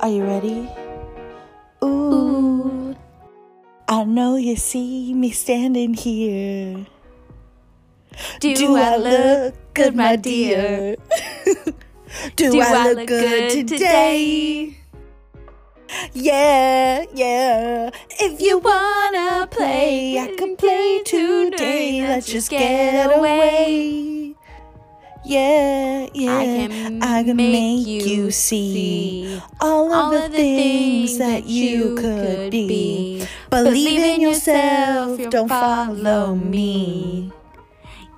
Are you ready? Ooh. I know you see me standing here. Do, I look good, my dear? Do, Do I look good today? Yeah, yeah. If you wanna play, I can play today. Let's just get away. Yeah, yeah. I can I can make make you you see see all of all the of the things things that you could be. be. Believe in yourself, don't follow follow me.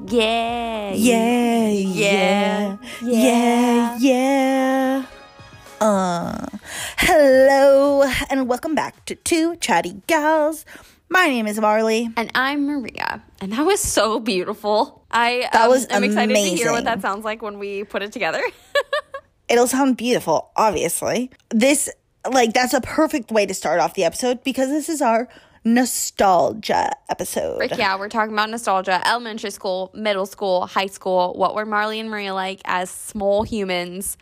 Yeah. Yeah, yeah, yeah, yeah. Uh, hello and welcome back to Two Chatty Gals. My name is Marley. And I'm Maria. And that was so beautiful. I That um, was I'm excited to hear what that sounds like when we put it together. It'll sound beautiful, obviously. This, like, that's a perfect way to start off the episode because this is our nostalgia episode. Frick yeah, we're talking about nostalgia, elementary school, middle school, high school, what were Marley and Maria like as small humans.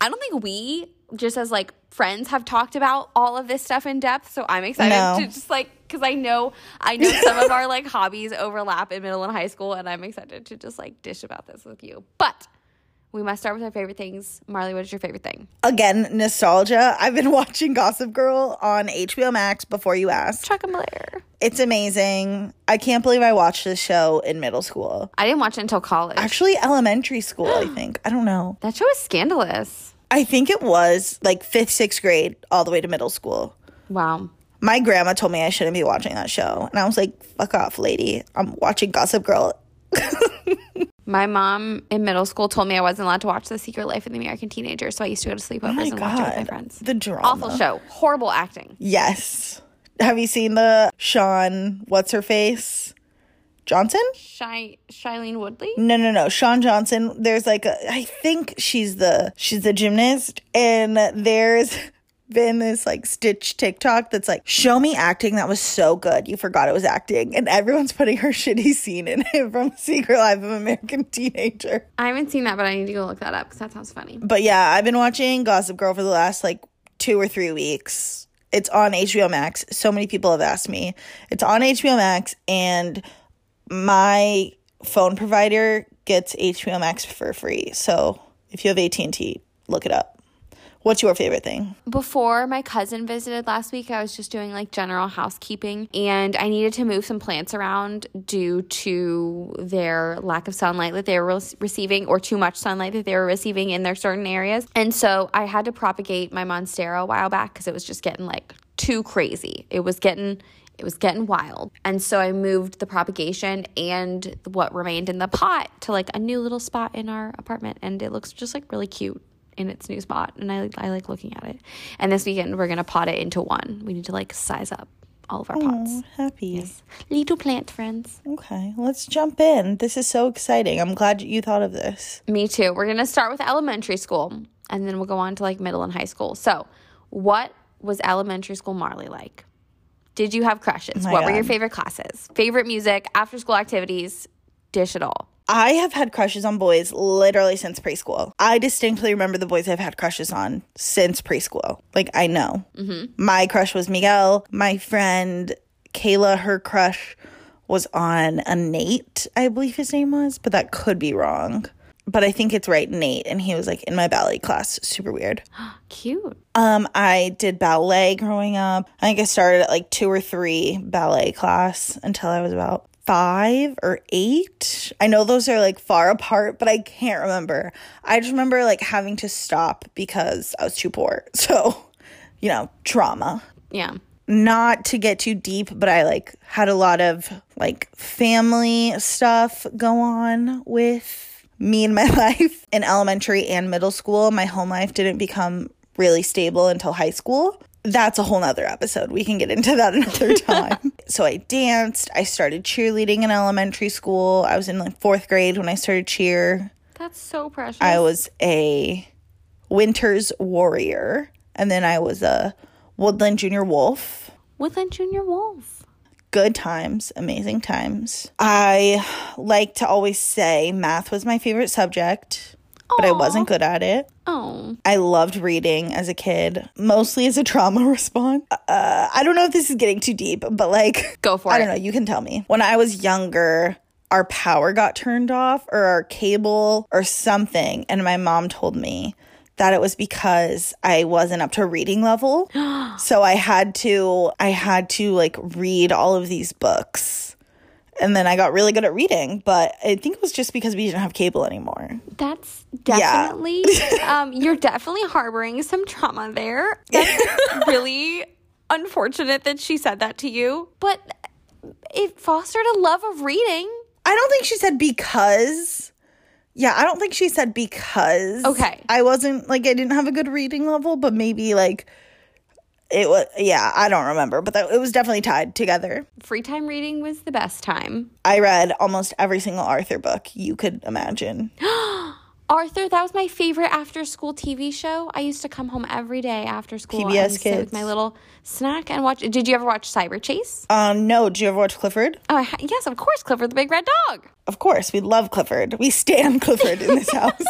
I don't think we, just as like friends, have talked about all of this stuff in depth. So I'm excited No. to just like, because I know, I know some of our like hobbies overlap in middle and high school, and I'm excited to just like dish about this with you. But we must start with our favorite things. Marley, what is your favorite thing? Again, nostalgia. I've been watching Gossip Girl on HBO Max before you asked. Chuck and Blair. It's amazing. I can't believe I watched this show in middle school. I didn't watch it until college. Actually, elementary school, I think. I don't know. that show is scandalous. I think it was like fifth, sixth grade, all the way to middle school. Wow. My grandma told me I shouldn't be watching that show. And I was like, fuck off, lady. I'm watching Gossip Girl. My mom in middle school told me I wasn't allowed to watch The Secret Life of the American Teenager, so I used to go to sleepovers Oh and watch it with my friends. The drama. Awful show. Horrible acting. Yes. Have you seen the Shawn, what's her face? Johnson? Shy, Shailene Woodley? No, no, no. Shawn Johnson. There's like a I think she's the she's the gymnast and there's been this like Stitch TikTok that's like show me acting that was so good you forgot it was acting and everyone's putting her shitty scene in it from Secret Life of American Teenager. I haven't seen that, but I need to go look that up because that sounds funny. But yeah, I've been watching Gossip Girl for the last like 2 or 3 weeks. It's on HBO Max. So many people have asked me. It's on HBO Max and my phone provider gets HBO Max for free. So if you have AT&T, look it up. What's your favorite thing? Before my cousin visited last week, I was just doing like general housekeeping and I needed to move some plants around due to their lack of sunlight that they were receiving or too much sunlight that they were receiving in their certain areas. And so I had to propagate my Monstera a while back because it was just getting like too crazy. It was getting it was getting wild. And so I moved the propagation and what remained in the pot to like a new little spot in our apartment and it looks just like really cute in its new spot and I I like looking at it. And this weekend we're to pot it into one. We need to like size up all of our oh, pots. Oh, happy. Little plant friends. Okay, let's jump in. This is so exciting. I'm glad you thought of this. Me too. We're to start with elementary school and then we'll go on to like middle and high school. So, what was elementary school Marley like? Did you have crushes? my what were your favorite classes? Favorite music, after school activities? Dish it all. I have had crushes on boys literally since preschool. I distinctly remember the boys I've had crushes on since preschool. Like, I know. My crush was Miguel. My friend Kayla, her crush was on a Nate, I believe his name was, but that could be wrong. But I think it's right, Nate. And he was like in my ballet class. Super weird. Cute. Um, I did ballet growing up. I think I started at like two or three ballet class until I was about five or eight. I know those are like far apart, but I can't remember. I just remember like having to stop because I was too poor. So, you know, trauma. Yeah. Not to get too deep, but I like had a lot of like family stuff go on with me in my life in elementary and middle school. My home life didn't become really stable until high school. That's a whole nother episode. We can get into that another time. So I danced. I started cheerleading in elementary school. I was in like fourth grade when I started cheer. That's so precious. I was a Winters Warrior. And then I was a Woodland Junior Wolf. Woodland Junior Wolf. good times, amazing times. I like to always say math was my favorite subject. But I wasn't good at it. Oh. I loved reading as a kid, mostly as a trauma response. Uh, I don't know if this is getting too deep, but like, Go for I it. I don't know. You can tell me. When I was younger, our power got turned off or our cable or something. And my mom told me that it was because I wasn't up to reading level. so I had to, I had to like read all of these books. And then I got really good at reading, but I think it was just because we didn't have cable anymore. That's definitely um you're definitely harboring some trauma there. That's really unfortunate that she said that to you, but it fostered a love of reading. I don't think she said because. Yeah, I don't think she said because. Okay. I wasn't like I didn't have a good reading level, but maybe like it was. Yeah, I don't remember, but that, it was definitely tied together. Free time reading was the best time. I read almost every single Arthur book you could imagine. Arthur, that was my favorite after school TV show. I used to come home every day after school PBS and sit Kids. with my little snack and watch. Did you ever watch Cyberchase? Um, no, did you ever watch Clifford? Oh, I ha- yes, of course, Clifford the Big Red Dog. Of course, we love Clifford. We stand Clifford in this house.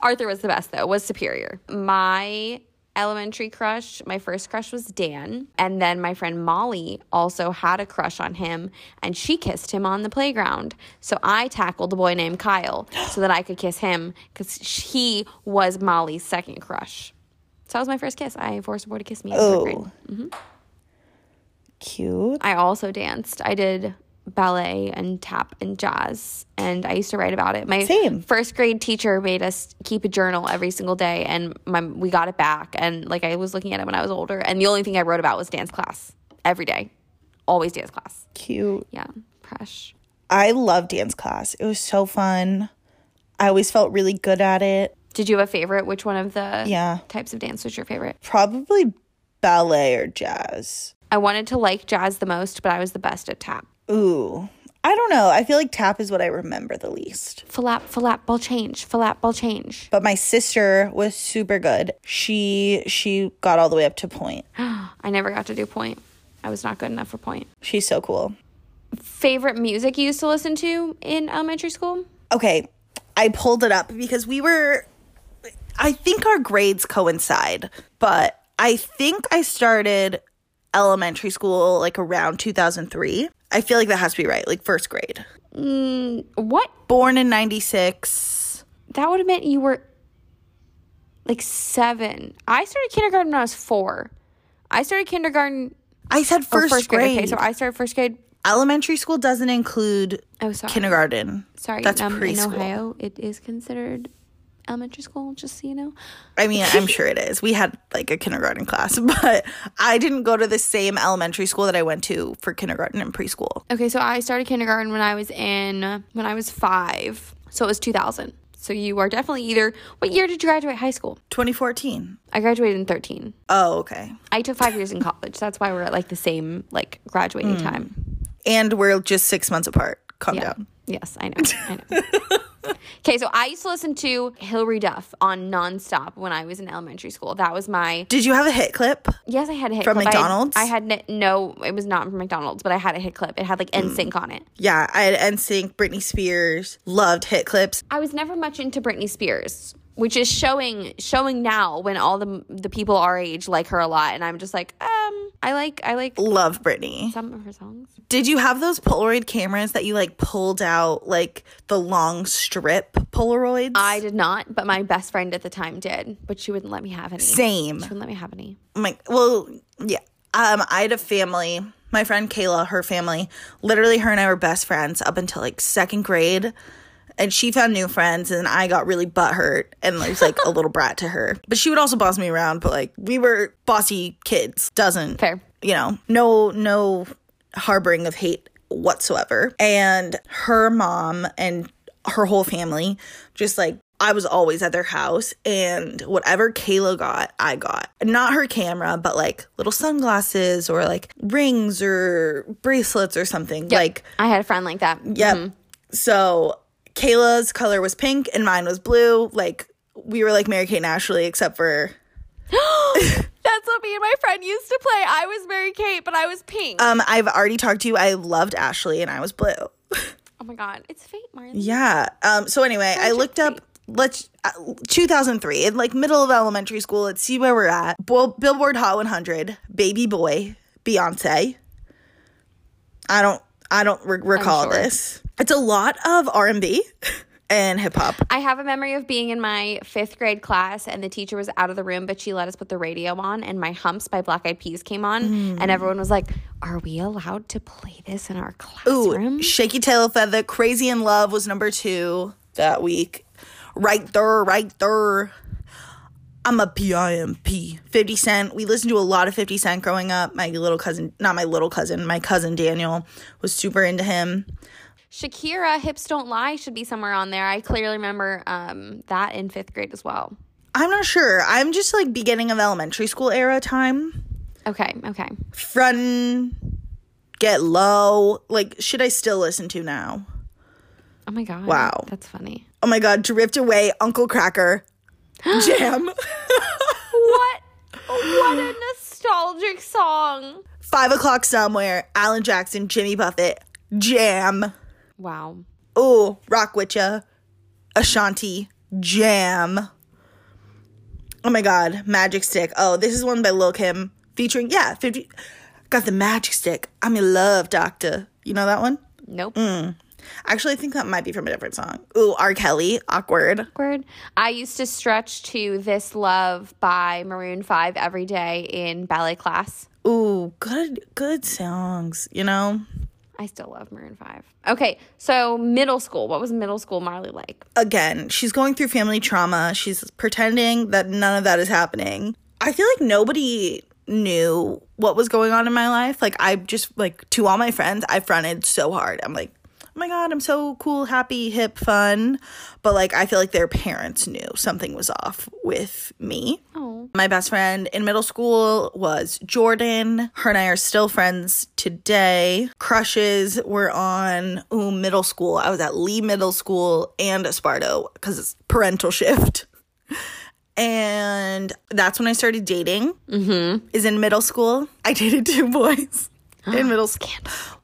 Arthur was the best though, was superior. My elementary crush, my first crush was Dan, and then my friend Molly also had a crush on him and she kissed him on the playground. So I tackled a boy named Kyle so that I could kiss him cuz he was Molly's second crush. So that was my first kiss. I forced a boy to kiss me in third grade. Oh, mm-hmm. cute. I also danced. I did ballet and tap and jazz and I used to write about it. My Same. first grade teacher made us keep a journal every single day and my we got it back and like I was looking at it when I was older and the only thing I wrote about was dance class every day. Always dance class. Cute. Yeah, fresh. I love dance class. It was so fun. I always felt really good at it. Did you have a favorite? Which one of the Yeah. types of dance was your favorite? Probably ballet or jazz. I wanted to like jazz the most, but I was the best at tap. Ooh. I don't know. I feel like tap is what I remember the least. Flap, flap, ball change. Flap, ball change. But my sister was super good. She she got all the way up to point. I never got to do point. I was not good enough for point. She's so cool. favorite music you used to listen to in elementary school? Okay, I pulled it up because we were I think our grades coincide, but I think I started elementary school like around 2003. I feel like that has to be right, like first grade. What? Born in 96. That would have meant you were like seven. I started kindergarten when I was four. I started kindergarten I said oh, first, grade. Okay, so I started first grade. Elementary school doesn't include Oh, sorry. kindergarten. Sorry, That's um, in. Ohio, it is considered elementary school. Just so you know. I mean, I'm sure it is. We had like a kindergarten class, but I didn't go to the same elementary school that I went to for kindergarten and preschool. Okay, so I started kindergarten when I was in when I was five. So it was 2000. So you are definitely either. What year did you graduate high school? 2014. I graduated in 13. Oh, okay. I took five years in college. That's why we're at like the same like graduating hmm. time. And we're just six months apart. Calm Yeah. down. Yes, I know. I know. Okay, so I used to listen to Hilary Duff on nonstop when I was in elementary school. That was my Did you have a hit clip? yes. I had a hit From clip. I had- McDonald's? I had, no. It was not from McDonald's, but I had a hit clip. It had like NSYNC on it. Yeah, I had NSYNC, Britney Spears, loved hit clips. I was never much into Britney Spears, which is showing showing now when all the the people our age like her a lot, and I'm just like, um, I like I like Love Britney. some of her songs. Did you have those Polaroid cameras that you like pulled out like the long strip Polaroids? I did not, but my best friend at the time did, but she wouldn't let me have any. Same. She wouldn't let me have any. my well yeah um i had a family my friend kayla her family literally her and i were best friends up until like second grade and she found new friends and i got really butthurt and was like a little brat to her but she would also boss me around but like we were bossy kids doesn't Fair. you know no no harboring of hate whatsoever and her mom and her whole family just like I was always at their house and whatever Kayla got, I got. Not her camera, but like little sunglasses or like rings or bracelets or something. Like, I had a friend like that. yep. Mm-hmm. So Kayla's color was pink and mine was blue. Like, we were like Mary Kate and Ashley, except for That's what me and my friend used to play. I was Mary Kate, but I was pink. um I've already talked to you. I loved Ashley and I was blue. oh my god, it's fate, Marley. Yeah. Um. So anyway, I looked up let's uh, 2003 in like middle of elementary school. Let's see where we're at. Bill, Billboard Hot 100, Baby Boy, Beyonce. I don't I don't re- recall sure. this. It's a lot of R&B and hip hop. I have a memory of being in my fifth grade class and the teacher was out of the room, but she let us put the radio on and My Humps by Black Eyed Peas came on. Hmm. And everyone was like, Are we allowed to play this in our classroom? Ooh? Shaky Tail Feather, Crazy in Love was number two that week. Right there, right there. I'm a PIMP. 50 Cent. We listened to a lot of 50 Cent growing up. My little cousin, not my little cousin, my cousin Daniel was super into him. Shakira, Hips Don't Lie should be somewhere on there. I clearly remember um, that in fifth grade as well. I'm not sure. I'm just like beginning of elementary school era time. Okay, okay. Front, get low. Like, should I still listen to now? Oh my God. Wow. That's funny. Oh my God, Drift Away, Uncle Kracker, Jam. What? what a nostalgic song. Five o'clock somewhere. Alan Jackson, Jimmy Buffett, Jam. Wow. Oh, Rock with ya. Ashanti, Jam. Oh my God, Magic Stick. Oh, this is one by Lil Kim featuring yeah, fifty. Got the Magic Stick. I'm in love, Doctor. You know that one? Nope. Mm. Actually, I think that might be from a different song. Ooh, R. Kelly, awkward. Awkward. I used to stretch to This Love by Maroon 5 every day in ballet class. Ooh, good, good songs. You know. I still love Maroon 5. Okay, so middle school. What was middle school Marley like? again, she's going through family trauma. She's pretending that none of that is happening. I feel like nobody knew what was going on in my life. Like I just like to all my friends, I fronted so hard. I'm like, "Oh my god, I'm so cool, happy, hip, fun." But like I feel like their parents knew something was off with me. Oh. My best friend in middle school was Jordan. Her and I are still friends today. Crushes were on ooh, middle school. I was at Lee Middle School and Esparto because it's parental shift. And that's when I started dating. Mm-hmm. Is in middle school. I dated two boys in middle school.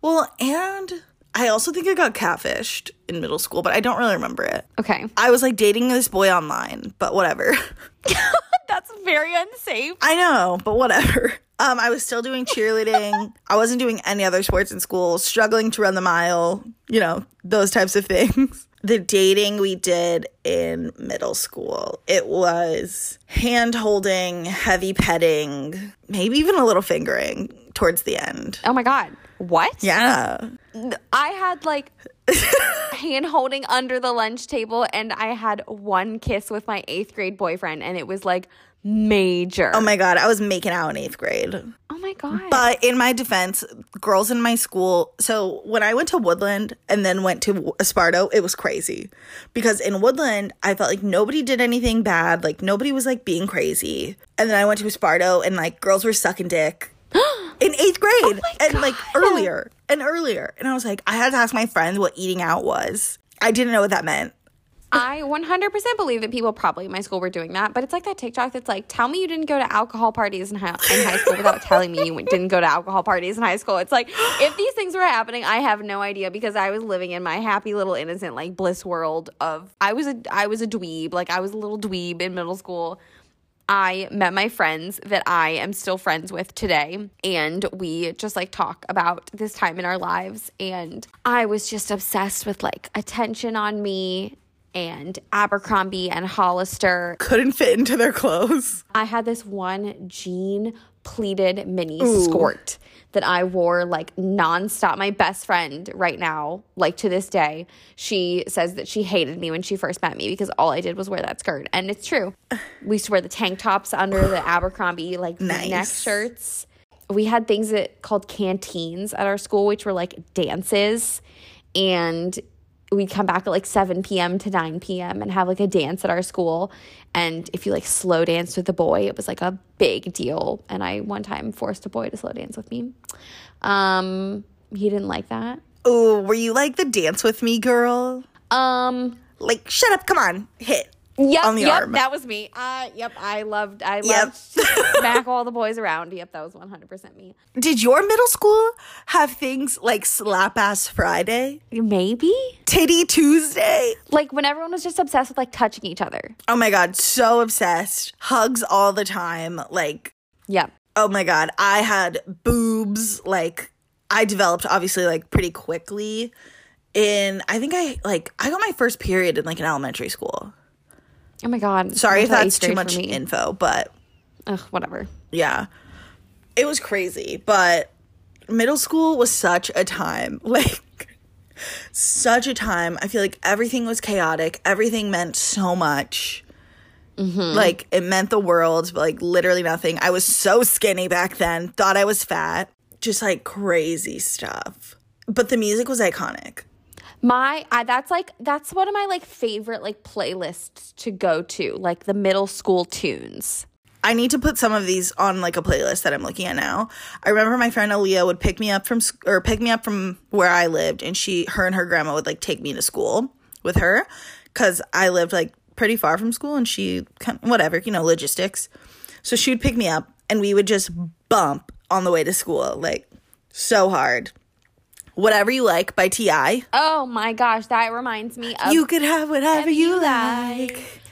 Well, and I also think I got catfished in middle school, but I don't really remember it. Okay. I was like dating this boy online, but whatever. That's very unsafe. I know, but whatever. Um, I was still doing cheerleading. I wasn't doing any other sports in school, struggling to run the mile, you know, those types of things. The dating we did in middle school, it was hand holding, heavy petting, maybe even a little fingering towards the end. Oh my God. What? Yeah. I had like hand holding under the lunch table, and I had one kiss with my eighth grade boyfriend, and it was like major. Oh my God, I was making out in eighth grade. Oh my God. But in my defense, girls in my school, so when I went to Woodland and then went to Esparto, it was crazy. Because in Woodland, I felt like nobody did anything bad. Like nobody was like being crazy. And then I went to Esparto and like girls were sucking dick in eighth grade oh and like earlier and earlier. And I was like, I had to ask my friends what eating out was. I didn't know what that meant. I 100% believe that people probably in my school were doing that, but it's like that TikTok that's like, tell me you didn't go to alcohol parties in high, in high school without telling me you didn't go to alcohol parties in high school. It's like, if these things were happening, I have no idea because I was living in my happy little innocent like bliss world of I was a I was a dweeb, like I was a little dweeb in middle school. I met my friends that I am still friends with today, and we just like talk about this time in our lives. And I was just obsessed with like attention on me and Abercrombie and Hollister. Couldn't fit into their clothes. I had this one jean pleated mini skirt that I wore like nonstop. My best friend right now, like to this day, she says that she hated me when she first met me because all I did was wear that skirt. And it's true. We used to wear the tank tops under the Abercrombie like neck shirts. We had things that called canteens at our school, which were like dances. And we'd come back at like 7 p.m. to 9 p.m. and have like a dance at our school. And if you like slow danced with a boy, it was like a big deal. And I one time forced a boy to slow dance with me. Um, he didn't like that. Oh, were you like the dance with me girl? Um, Like, shut up, come on, hit. Yep, on the yep, arm. that was me. Uh, yep, I loved, I Yep. loved to smack all the boys around. Yep, that was 100% me. Did your middle school have things like Slap Ass Friday, Maybe? Titty Tuesday? Like when everyone was just obsessed with like touching each other. Oh my God, so obsessed. Hugs all the time. Like, Yep. oh my God, I had boobs. Like, I developed obviously like pretty quickly. In, I think I like, I got my first period in like an elementary school. Oh my god. Sorry if that's too much info, but Ugh, whatever. yeah. It was crazy but middle school was such a time like such a time. I feel like everything was chaotic. Everything meant so much. Mm-hmm. Like it meant the world but like literally nothing. I was so skinny back then. Thought i was fat. Just like crazy stuff. But the music was iconic My I, that's like that's one of my like favorite like playlists to go to, like the middle school tunes. I need to put some of these on like a playlist that I'm looking at now. I remember my friend Aaliyah would pick me up from or pick me up from where I lived, and she, her and her grandma would like take me to school with her because I lived like pretty far from school, and she kind whatever you know logistics. So she would pick me up, and we would just bump on the way to school, like so hard. Whatever you like by Ti. Oh my gosh, that reminds me of You could have whatever you you like. like.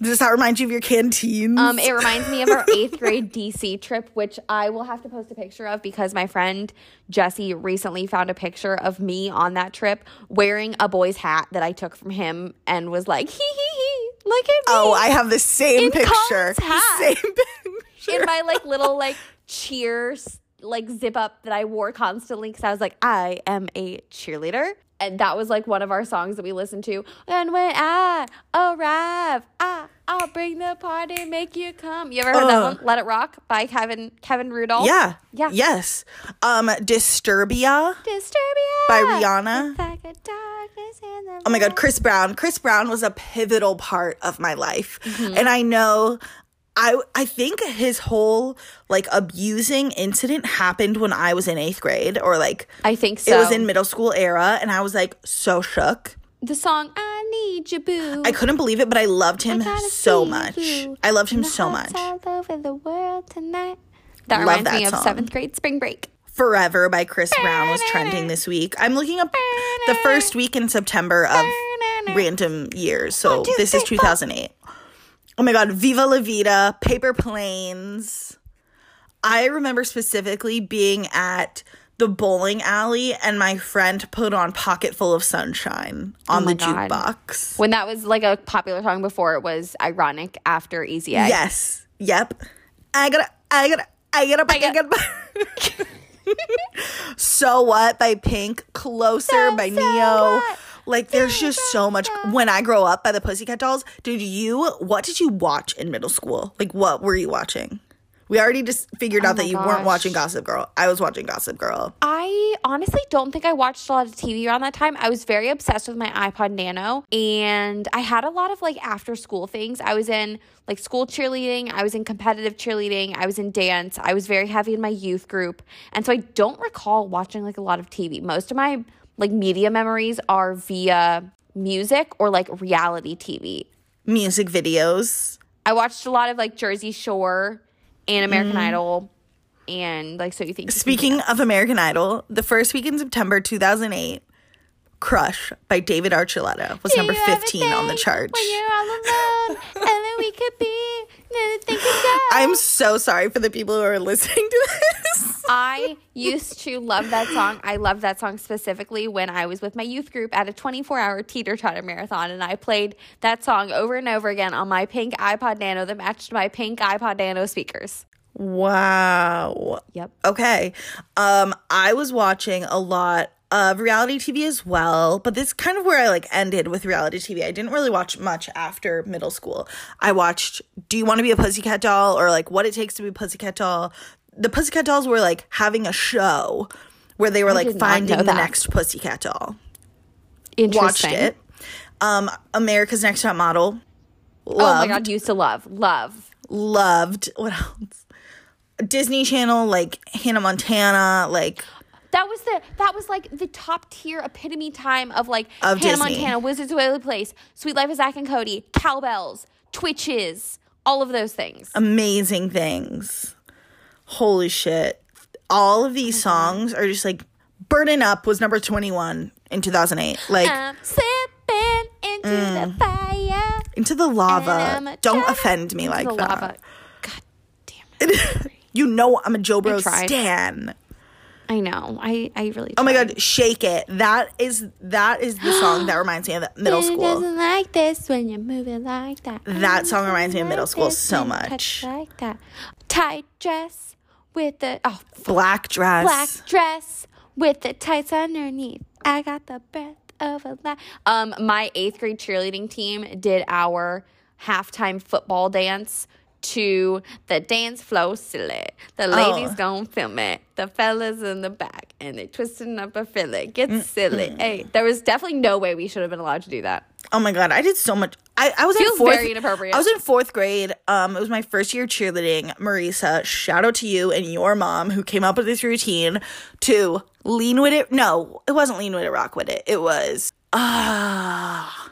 Does that remind you of your canteens? Um, it reminds me of our eighth grade DC trip, which I will have to post a picture of because my friend Jesse recently found a picture of me on that trip wearing a boy's hat that I took from him and was like, hee hee hee, look at me. oh, I have the same In picture. Same picture. in my like little like cheers like zip up that I wore constantly because I was like, I am a cheerleader. And that was like one of our songs that we listened to. And when I arrive, I I'll bring the party, make you come. You ever heard that one? Let It Rock by Kevin Kevin Rudolf. Yeah. Yeah. Yes. Um, Disturbia. Disturbia By Rihanna. Like a darkness in the Oh my god. Chris Brown. Chris Brown was a pivotal part of my life. Mm-hmm. And I know I I think his whole like abusing incident happened when I was in 8th grade or like I think so. it was in middle school era and I was like so shook. the song I Need You Boo. I couldn't believe it, but I loved him gotta so much. you I loved him so much. All over the world tonight. That Love reminds that me of song. seventh grade spring break. Forever by Chris Brown was trending this week. I'm looking up the first week in September of random years. So this is three, four. 2008. Oh my god, Viva La Vida, Paper Planes. I remember specifically being at the bowling alley and my friend put on Pocket Full of Sunshine oh on Oh the God. jukebox. When that was like a popular song before it was ironic after Easy A. Yes. Yep. I gotta, I gotta, I gotta, I got- gotta. so what by Pink, Closer So, by so Ne-Yo. what? Like there's just so much. When I grow up by the Pussycat Dolls, did you? What did you watch in middle school? Like what were you watching? We already just figured oh out Oh that you weren't watching Gossip Girl. I was watching Gossip Girl. I honestly don't think I watched a lot of TV around that time. I was very obsessed with my iPod Nano and I had a lot of like after school things. I was in like school cheerleading, I was in competitive cheerleading, I was in dance, I was very heavy in my youth group. And so I don't recall watching like a lot of TV. Most of my like media memories are via music or like reality TV. Music videos. I watched a lot of like Jersey Shore and American mm. Idol and like So You Think You Speaking of American Idol, the first week in September 2008, Crush by David Archuleta was number Do you 15 on the chart. When you're all alone, and then we could be nothing. I'm so sorry for the people who are listening to this. I used to love that song. I loved that song specifically when I was with my youth group at a 24 hour teeter totter marathon, and I played that song over and over again on my pink iPod Nano that matched my pink iPod Nano speakers. Wow. Yep. Okay. Um I was watching a lot of reality TV as well, but this is kind of where I like ended with reality TV. I didn't really watch much after middle school. I watched Do You Want to Be a Pussycat Doll or like What It Takes to Be a Pussycat Doll. The Pussycat Dolls were like having a show where they were like finding the that. next Pussycat Doll. Interesting. Watched it. Um America's Next Top Model. Oh my Loved God, used to love. Love. loved what else disney channel like hannah montana like That was the that was like the top tier epitome time of like Of Hannah Disney. Montana, Wizards of Waverly Place, Suite Life of Zack and Cody, Cow Belles, Twitches, all of those things. Amazing things. Holy shit. All of Mm-hmm. these songs are just like Burning Up was number 21 in 2008. Like I'm slipping into the fire. into the lava. Don't offend me like the that. lava. God damn it. You know I'm a Joe Bro tried. stan. I know. I I really. Oh my god, shake it. That is that is the song that reminds me of middle It school. doesn't like this when you're moving like that. That song reminds me of middle school so much. Like that. Tight dress with the oh Black dress. black dress with the tights underneath. I got the breath of a lion. Um, my eighth grade cheerleading team did our halftime football dance to the dance flow silly. The ladies Oh. gon' film it. The fellas in the back and they twisting up a fillet. Get silly. Hey, there was definitely no way we should have been allowed to do that. Oh my god, I did so much. I, I was in fourth. very inappropriate. I was in fourth grade. Um, it was my first year cheerleading. Marisa, shout out to you and your mom who came up with this routine to lean with it. No, it wasn't lean with it, rock with it. It was ah,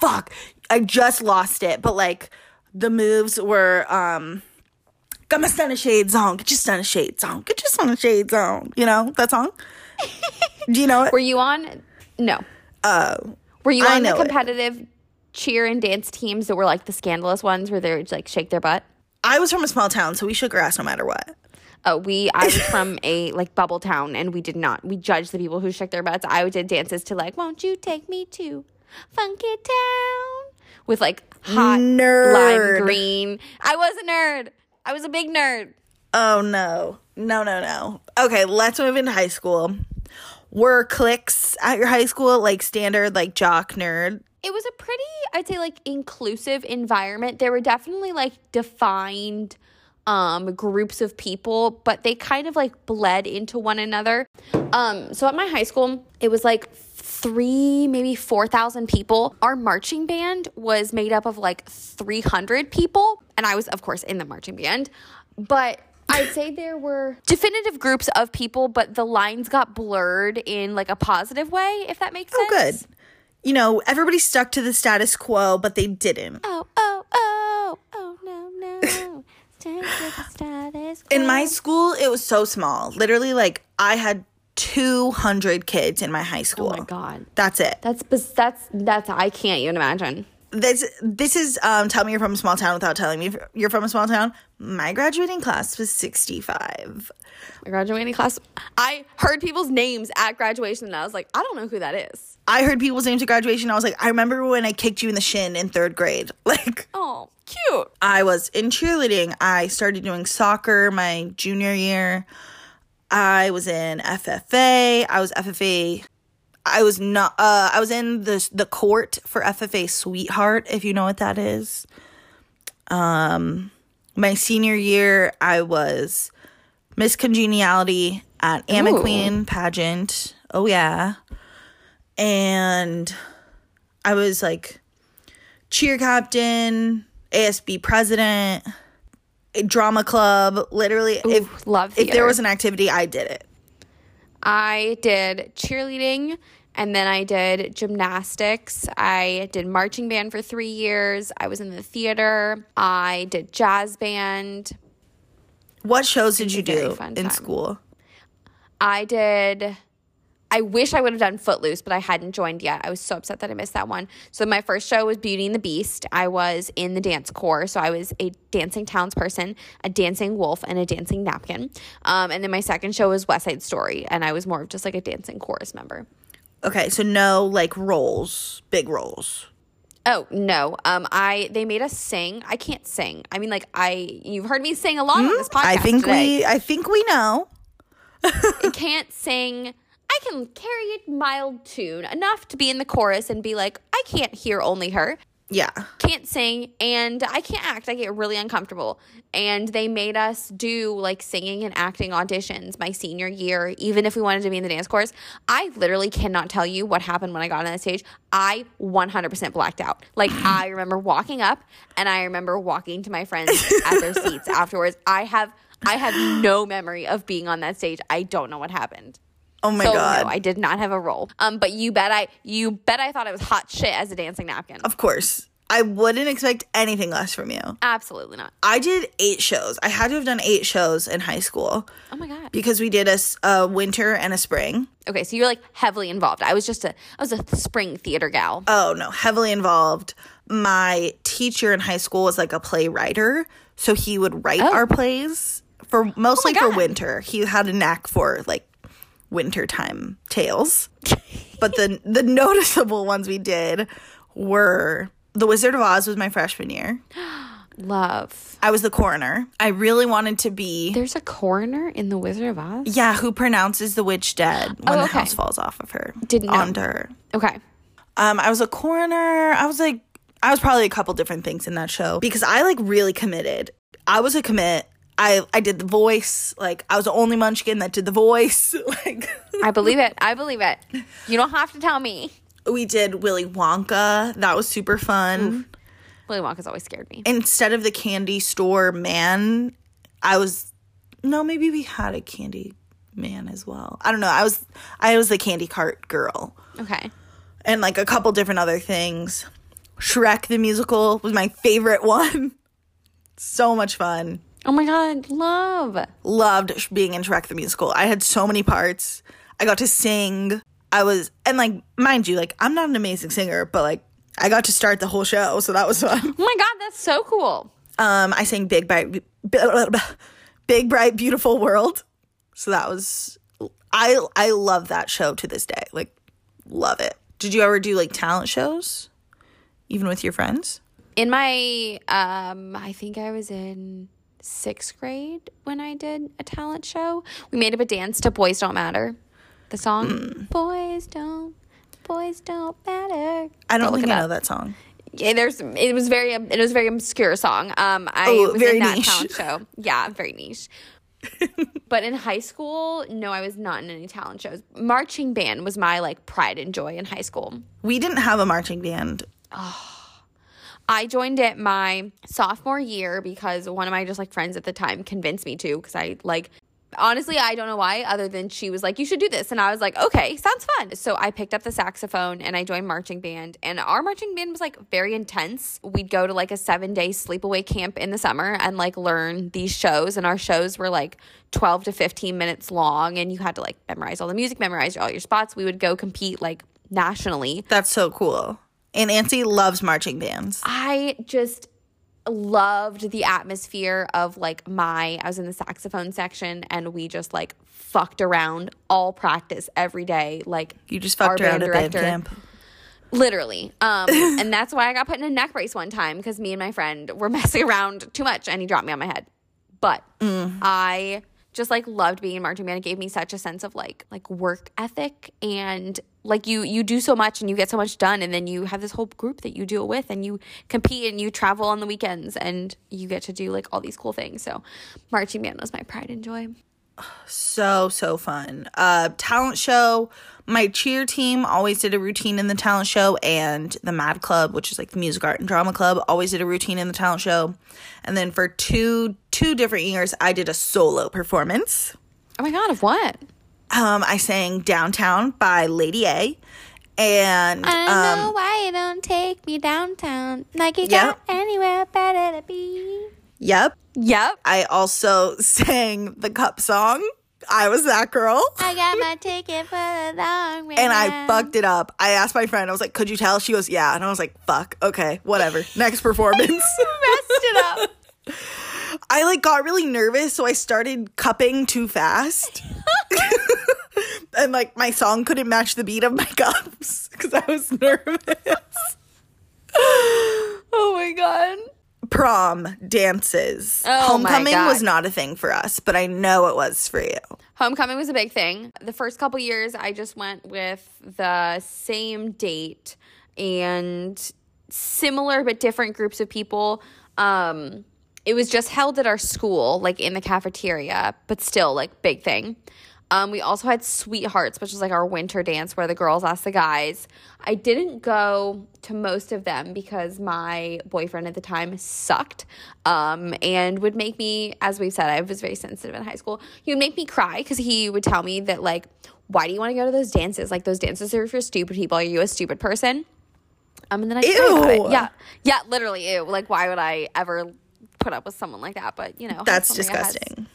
fuck. I just lost it, but like the moves were um. Got my stunning shades on. Get your stunning shades on. Get your stunning shades on. You know that song? Do you know it? Were you on? No. Oh, Were you on the know it. competitive cheer and dance teams that were like the scandalous ones where they would like shake their butt? I was from a small town, so we shook our ass no matter what. Oh, we I was from a like bubble town and we did not. We judged the people who shook their butts. I did dances to like "Won't you take me to Funky Town" with like hot Nerd. lime green. I was a nerd. I was a big nerd. Oh no. No, no, no. Okay, let's move into high school. Were cliques at your high school like standard, like jock nerd? It was a pretty, I'd say, like inclusive environment. There were definitely like defined um groups of people, but they kind of like bled into one another. Um, so at my high school, it was like three, maybe 4,000 people. Our marching band was made up of like 300 people. And I was, of course, in the marching band. But I'd say there were definitive groups of people, but the lines got blurred in like a positive way, if that makes sense. Oh, good. You know, everybody stuck to the status quo, but they didn't. Oh, oh, oh, oh, no, no. Stay with the status In my school, it was so small. Literally, like, I had 200 kids in my high school. Oh my god. That's it. That's that's that's I can't even imagine. this this is um tell me you're from a small town without telling me you're from a small town my graduating class was 65 My graduating class. I heard people's names at graduation and I was like, I don't know who that is. i heard people's names at graduation i was like i remember when i kicked you in the shin in third grade like Oh, cute. i was in cheerleading i started doing soccer my junior year i was in ffa i was ffa i was not uh i was in the the court for ffa sweetheart if you know what that is. Um my senior year i was miss congeniality at Amma Ooh. Queen pageant. Oh yeah. And i was like cheer captain asb president drama club literally if love if there was an activity i did it I did cheerleading and then I did gymnastics. I did marching band for three years. I was in the theater. I did jazz band. what shows did you do in time. school I did. I wish I would have done Footloose, but I hadn't joined yet. I was so upset that I missed that one. So my first show was Beauty and the Beast. I was in the dance corps, so I was a dancing townsperson, a dancing wolf, and a dancing napkin. Um, and then my second show was West Side Story, and I was more of just like a dancing chorus member. okay so no like roles big roles Oh no! Um, I they made us sing. I can't sing. I mean, like I you've heard me sing a along on this podcast. Hmm? i think today. we i think we know I can't sing. I can carry a mild tune enough to be in the chorus and be like, I can't hear only her. yeah Can't sing and I can't act. I get really uncomfortable. And they made us do like singing and acting auditions my senior year, even if we wanted to be in the dance course. I literally cannot tell you what happened when I got on the stage. I 100% blacked out. Like, I remember walking up and I remember walking to my friends at their seats afterwards. I have. I have no memory of being on that stage. I don't know what happened. Oh my so, God. No, I did not have a role. Um, but you bet I you bet I thought I was hot shit as a dancing napkin. Of course. I wouldn't expect anything less from you. Absolutely not. I did eight shows. I had to have done eight shows in high school Oh my god. because we did a, a winter and a spring. Okay, so you're like heavily involved. I was just a I was a spring theater gal. Oh no, heavily involved. My teacher in high school was like a playwriter, so he would write our plays for mostly for Oh God. winter. He had a knack for like wintertime tales. but the the noticeable ones we did were The Wizard of Oz was my freshman year. Love. I was the coroner. I really wanted to be There's a coroner in The Wizard of Oz. yeah, who pronounces the witch dead when Oh, the house falls off of her. Didn't know. onto her. Okay. Um, I was a coroner. I was like, I was probably a couple different things in that show because I like really committed. I was a commit. I I did the voice. Like I was the only Munchkin that did the voice. Like I believe it. I believe it. You don't have to tell me. we did Willy Wonka. That was super fun. Willy Wonka's always scared me. Instead of the candy store man, I was no. Maybe we had a candy man as well. I don't know. I was I was the candy cart girl. Okay. and like a couple different other things. Shrek the musical was my favorite one. so much fun. Oh my god, love. Loved being in Shrek the musical. I had so many parts. I got to sing. I was and like mind you, like I'm not an amazing singer, but like I got to start the whole show, so that was fun. Oh my god, that's so cool. Um I sang Big Bright Big Bright Beautiful World. So that was I I love that show to this day. Like love it. Did you ever do like talent shows even with your friends? In my um I think I was in 6th grade when I did a talent show. We made up a dance to Boys Don't Matter. The song Boys Don't Boys Don't Matter. I don't Go think I know that song. Yeah, there's it was very it was a very obscure song. Um, I Oh, was very in that niche. talent show. Yeah, very niche. but in high school, no, I was not in any talent shows. Marching band was my like pride and joy in high school. We didn't have a marching band. I joined it my sophomore year because one of my just like friends at the time convinced me to because I like honestly I don't know why other than she was like you should do this. And I was like okay sounds fun. So I picked up the saxophone and I joined marching band and our marching band was like very intense. We'd go to like a 7 day sleepaway camp in the summer and like learn these shows and our shows were like 12 to 15 minutes long and you had to like memorize all the music memorize all your spots. We would go compete like nationally. That's so cool. And Nancy loves marching bands. I just loved the atmosphere of like my I was in the saxophone section and we just like fucked around all practice every day like You just fucked around band at band camp. literally um and that's why I got put in a neck brace one time because me and my friend were messing around too much and he dropped me on my head but I just like loved being in marching band. It gave me such a sense of like like work ethic and like you you do so much and you get so much done and then you have this whole group that you do it with and you compete and you travel on the weekends and you get to do like all these cool things. So marching band was my pride and joy. So so fun. Uh talent show. My cheer team always did a routine in the talent show and the Mad Club, which is like the music art and drama club, always did a routine in the talent show. And then for two two different years I did a solo performance. Oh my god, of what? Um I sang Downtown by Lady A. And I um know why you don't take me downtown like you Yep. got anywhere better to be. yep. Yep. I also sang the cup song. I was that girl. I got my ticket for the long way. And I fucked it up. I asked my friend, I was like, could you tell? She goes, yeah. And I was like, fuck, okay, whatever. Next performance. messed it up. I like got really nervous, so I started cupping too fast. And like my song couldn't match the beat of my cups because I was nervous. oh my god. Prom dances. Oh Homecoming was not a thing for us, but I know it was for you. Homecoming was a big thing. The first couple years, I just went with the same date and similar but different groups of people. Um, it was just held at our school, like in the cafeteria, but still like big thing. Um, we also had Sweethearts, which was like our winter dance where the girls asked the guys. I didn't go to most of them because my boyfriend at the time sucked um, and would make me, as we've said, I was very sensitive in high school. He would make me cry because he would tell me that, like, why do you want to go to those dances? Like those dances are for stupid people. Are you a stupid person? Um, and then I Ew. Yeah, yeah, literally. Ew. Like, why would I ever put up with someone like that? But you know, That's disgusting.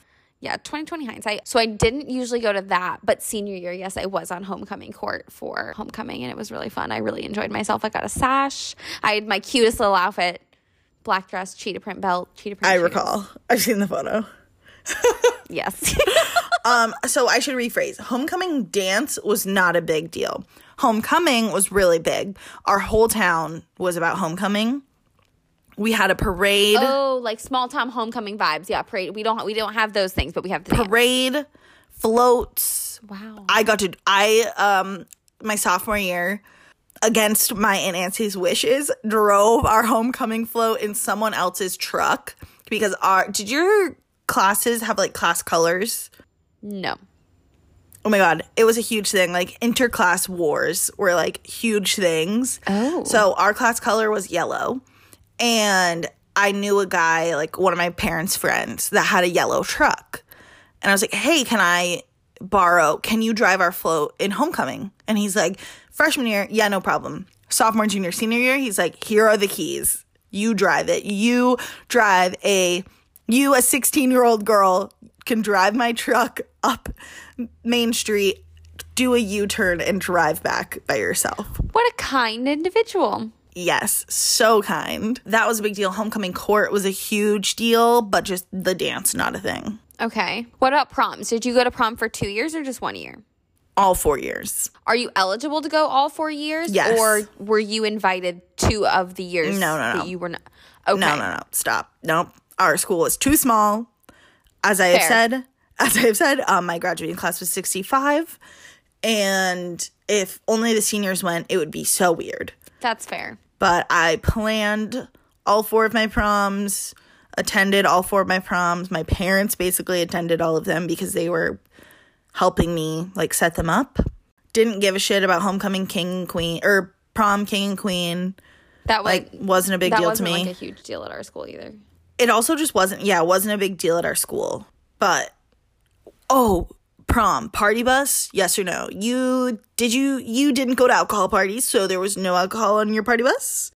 Yeah, 2020 hindsight. So I didn't usually go to that, but senior year, yes, I was on homecoming court for homecoming and it was really fun. I really enjoyed myself. I got a sash. I had my cutest little outfit. Black dress, cheetah print belt, cheetah print. I recall. I've seen the photo. Yes. Um, so I should rephrase. Homecoming dance was not a big deal. Homecoming was really big. Our whole town was about homecoming. We had a parade. oh, like small town homecoming vibes. Yeah, parade. We don't we don't have those things, but we have the dance. parade, floats. Wow. I got to I um my sophomore year against my Aunt Nancy's wishes drove our homecoming float in someone else's truck because our did your classes have like class colors? No. Oh my god, it was a huge thing. Like interclass wars were like huge things. Oh. So our class color was yellow. And I knew a guy, like one of my parents' friends, that had a yellow truck. And I was like, hey, can I borrow, can you drive our float in homecoming? And he's like, freshman year, yeah, no problem. Sophomore, junior, senior year, he's like, here are the keys. You drive it. You drive a, you, a 16 year old girl, can drive my truck up Main Street, do a U turn, and drive back by yourself. What a kind individual. Yes, so kind. That was a big deal. Homecoming court was a huge deal, but just the dance, not a thing. Okay. What about proms? Did you go to prom for two years or just one year? All four years. Are you eligible to go all four years? Yes. Or were you invited two of the years No, no, no. that you were not? Okay. No, no, no. Stop. Nope. Our school is too small. As I have said, as I have said, um, my graduating class was 65. And if only the seniors went, it would be so weird. That's fair. But I planned all four of my proms, attended all four of my proms. My parents basically attended all of them because they were helping me like set them up. Didn't give a shit about homecoming king and queen or prom king and queen. That was Like wasn't a big deal to wasn't me. like a huge deal at our school either. it also just wasn't yeah it wasn't a big deal at our school but oh prom. Party bus? Yes or no? You did you you didn't go to alcohol parties so there was no alcohol on your party bus?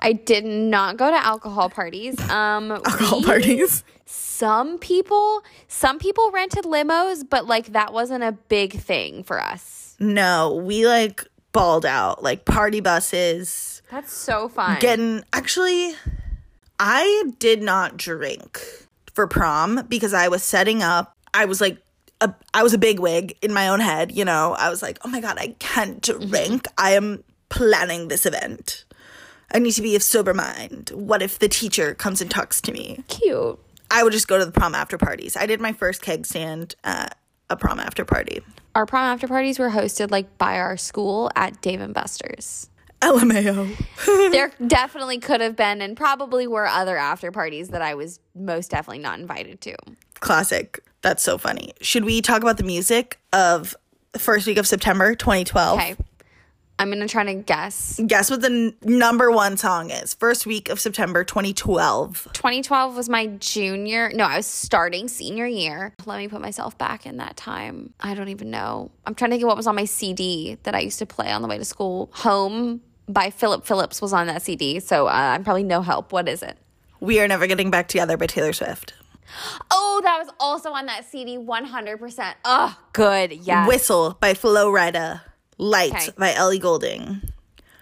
I did not go to alcohol parties. Um, alcohol we- parties? Some people, some people rented limos, but like that wasn't a big thing for us. no we like balled out. Like party buses. That's so fun. getting actually i did not drink for prom because i was setting up i was like a, I was a big wig in my own head, you know. I was like, "Oh my god, I can't drink. I am planning this event. I need to be of sober mind. What if the teacher comes and talks to me?" Cute. I would just go to the prom after parties. I did my first keg stand at a prom after party. Our prom after parties were hosted like by our school at Dave and Buster's. LMAO. there definitely could have been and probably were other after parties that I was most definitely not invited to. Classic. That's so funny. Should we talk about the music of the first week of September 2012? Okay. I'm going to try to guess. Guess what the n- number one song is? First week of September 2012. 2012 was my junior. No, I was starting senior year. Let me put myself back in that time. I don't even know. I'm trying to think of what was on my CD that I used to play on the way to school. Home by Philip Phillips was on that CD. So uh, I'm probably no help. What is it? We Are Never Getting Back Together by Taylor Swift. Oh, that was also on that CD 100%. Oh, good. Yeah. Whistle by Flo Rida. Light okay. by Ellie Goulding.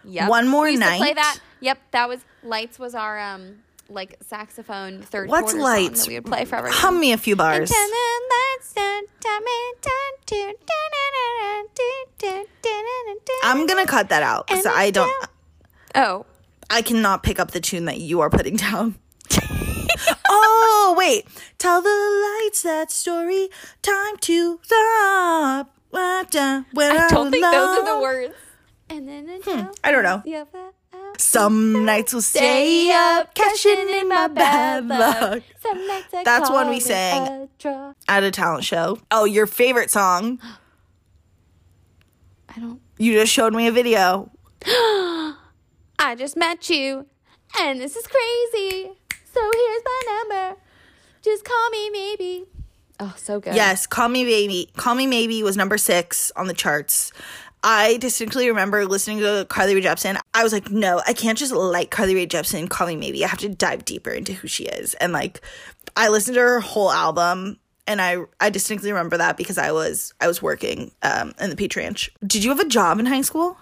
Yep. One more night. play that. Yep, that was Lights was our um like saxophone third What's lights? that we would play forever. Hum me a few bars. I'm gonna cut that out because I don't. Oh, I cannot pick up the tune that you are putting down. oh wait! Tell the lights that story. Time to stop. When I don't think those are the words. And then Hmm, I don't know. know. Some nights will stay up, cashing in my bad luck. Some nights That's one we sang. a. At a talent show. Oh, your favorite song? I don't. You just showed me a video. I just met you, and this is crazy. So here's my number. Just call me maybe. Oh, so good. Yes, Call Me Baby. Call Me Maybe was number six on the charts. I distinctly remember listening to Carly Rae Jepsen. I was like, no, I can't just like Carly Rae Jepsen, Call Me Maybe. I have to dive deeper into who she is. And like, I listened to her whole album and I I distinctly remember that because I was I was working um, in the Peach Ranch. Did you have a job in high school?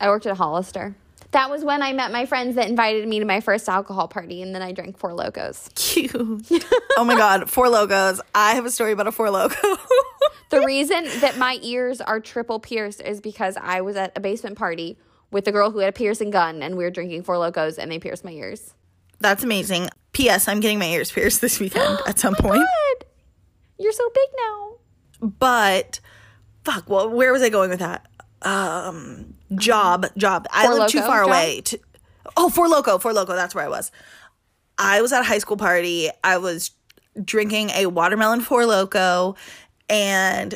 I worked at Hollister. That was when I met my friends that invited me to my first alcohol party, and then I drank Four Locos. Cute. oh my God, Four Locos. I have a story about a Four Loco. the reason that my ears are triple pierced is because I was at a basement party with a girl who had a piercing gun, and we were drinking Four Locos, and they pierced my ears. That's amazing. P.S. I'm getting my ears pierced this weekend at some point. God, you're so big now. But fuck, well, where was I going with that? Um, job, job. I live too far job? away. To, oh, Four Loco, Four Loco. That's where I was. I was at a high school party. I was drinking a watermelon Four Loco, and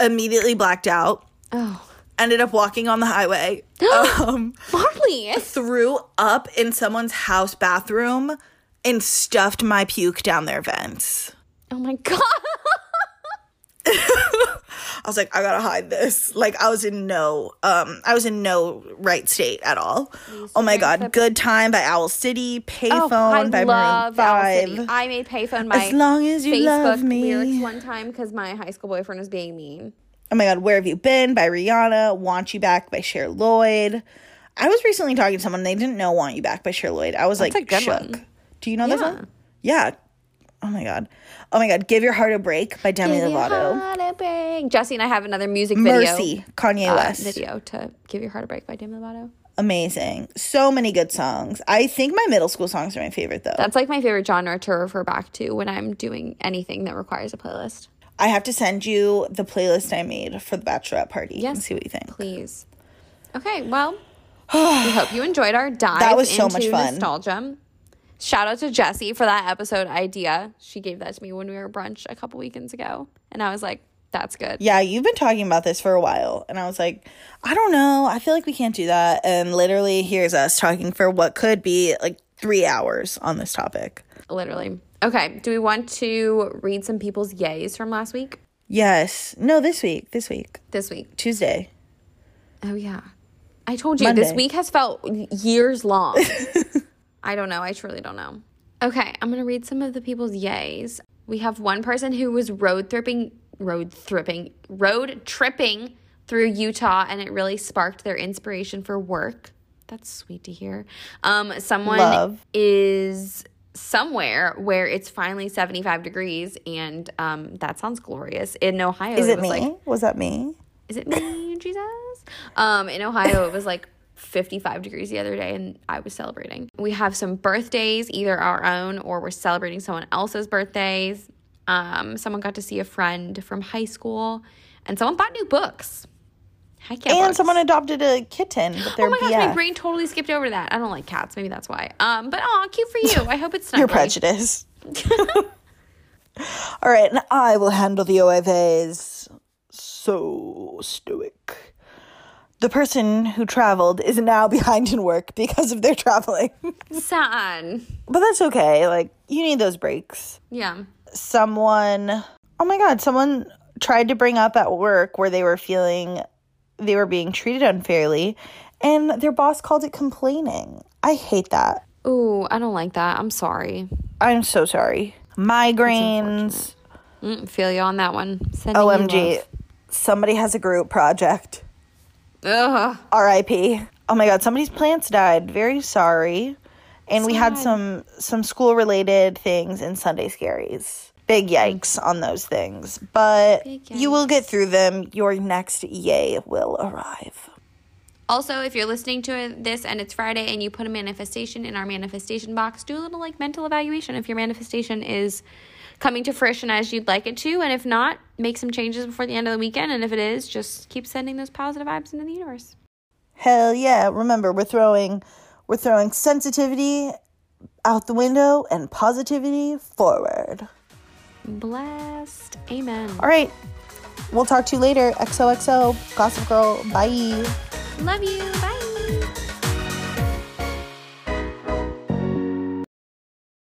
immediately blacked out. Oh, Ended up walking on the highway. um, Marley. threw up in someone's house bathroom and stuffed my puke down their vents. Oh my god. I was like, I gotta hide this. Like I was in no, um, I was in no right state at all. Oh my god, Good Time by Owl City, Payphone Oh, I by love Maroon Owl Five. City. I made payphone my As long as you Facebook love me. lyrics one time because my high school boyfriend was being mean. Oh my god, Where Have You Been by Rihanna, Want You Back by Cher Lloyd. I was recently talking to someone, they didn't know Want You Back by Cher Lloyd. I was That's like shook. one. Do you know this Yeah. one? Yeah. Oh my god. Oh my god, Give Your Heart a Break by Demi Give your Lovato. heart a break. Jesse and I have another music video. Mercy, Kanye uh, West. video to give your heart a break by Demi Lovato. Amazing. So many good songs. I think my middle school songs are my favorite though. That's like my favorite genre to refer back to when I'm doing anything that requires a playlist. I have to send you the playlist I made for the bachelorette party and Yes. see what you think. Please. Okay, well, we hope you enjoyed our dive That was so into much fun. nostalgia. Shout out to Jessie for that episode idea. She gave that to me when we were brunch a couple weekends ago, and I was like, "That's good." Yeah, you've been talking about this for a while. And I was like, I don't know. I feel like we can't do that. And literally, here's us talking for what could be like three hours on this topic. Literally. Okay. Do we want to read some people's yays from last week? Yes. No, this week. This week. This week. Tuesday. Oh yeah. I told you this week has felt years long. I don't know. I truly don't know. Okay, I'm gonna read some of the people's yays. We have one person who was road tripping, road tripping, road tripping through Utah, and it really sparked their inspiration for work. That's sweet to hear. Um, someone Love. is somewhere where it's finally 75 degrees, and um, that sounds glorious. In Ohio, Is it was me? like was that me? is it me, Jesus? Um, in Ohio, it was like 55 degrees the other day, and I was celebrating. We have some birthdays, either our own or we're celebrating someone else's birthdays. Um, someone got to see a friend from high school, and someone bought new books. Heck yeah, And books. someone adopted a kitten, but they're Oh my gosh, BF. my brain totally skipped over that. I don't like cats. Maybe that's why. Um, but oh, cute for you. I hope it's You're snuggly. prejudiced. All right, and I will handle the OFAs. So stoic. The person who traveled is now behind in work because of their traveling. Sad. but that's okay. Like, you need those breaks. Yeah. Someone, oh my God, someone tried to bring up at work where they were feeling they were being treated unfairly, and their boss called it complaining. I hate that. Ooh, I don't like that. I'm sorry. I'm so sorry. Migraines. Mm, feel you on that one. Sending OMG. Somebody has a group project. Ugh. RIP. Oh my god, somebody's plants died. Very sorry. And we had some some school related things in Sunday scaries. Big mm. yikes on those things. But you will get through them. Your next yay will arrive. Also, if you're listening to this and it's Friday and you put a manifestation in our manifestation box, do a little like mental evaluation if your manifestation is coming to fruition as you'd like it to. And if not, make some changes before the end of the weekend. And if it is, just keep sending those positive vibes into the universe. Hell yeah. Remember, we're throwing we're throwing sensitivity out the window and positivity forward. Blessed. Amen. All right. We'll talk to you later. XOXO. Gossip Girl. Bye. Love you. Bye.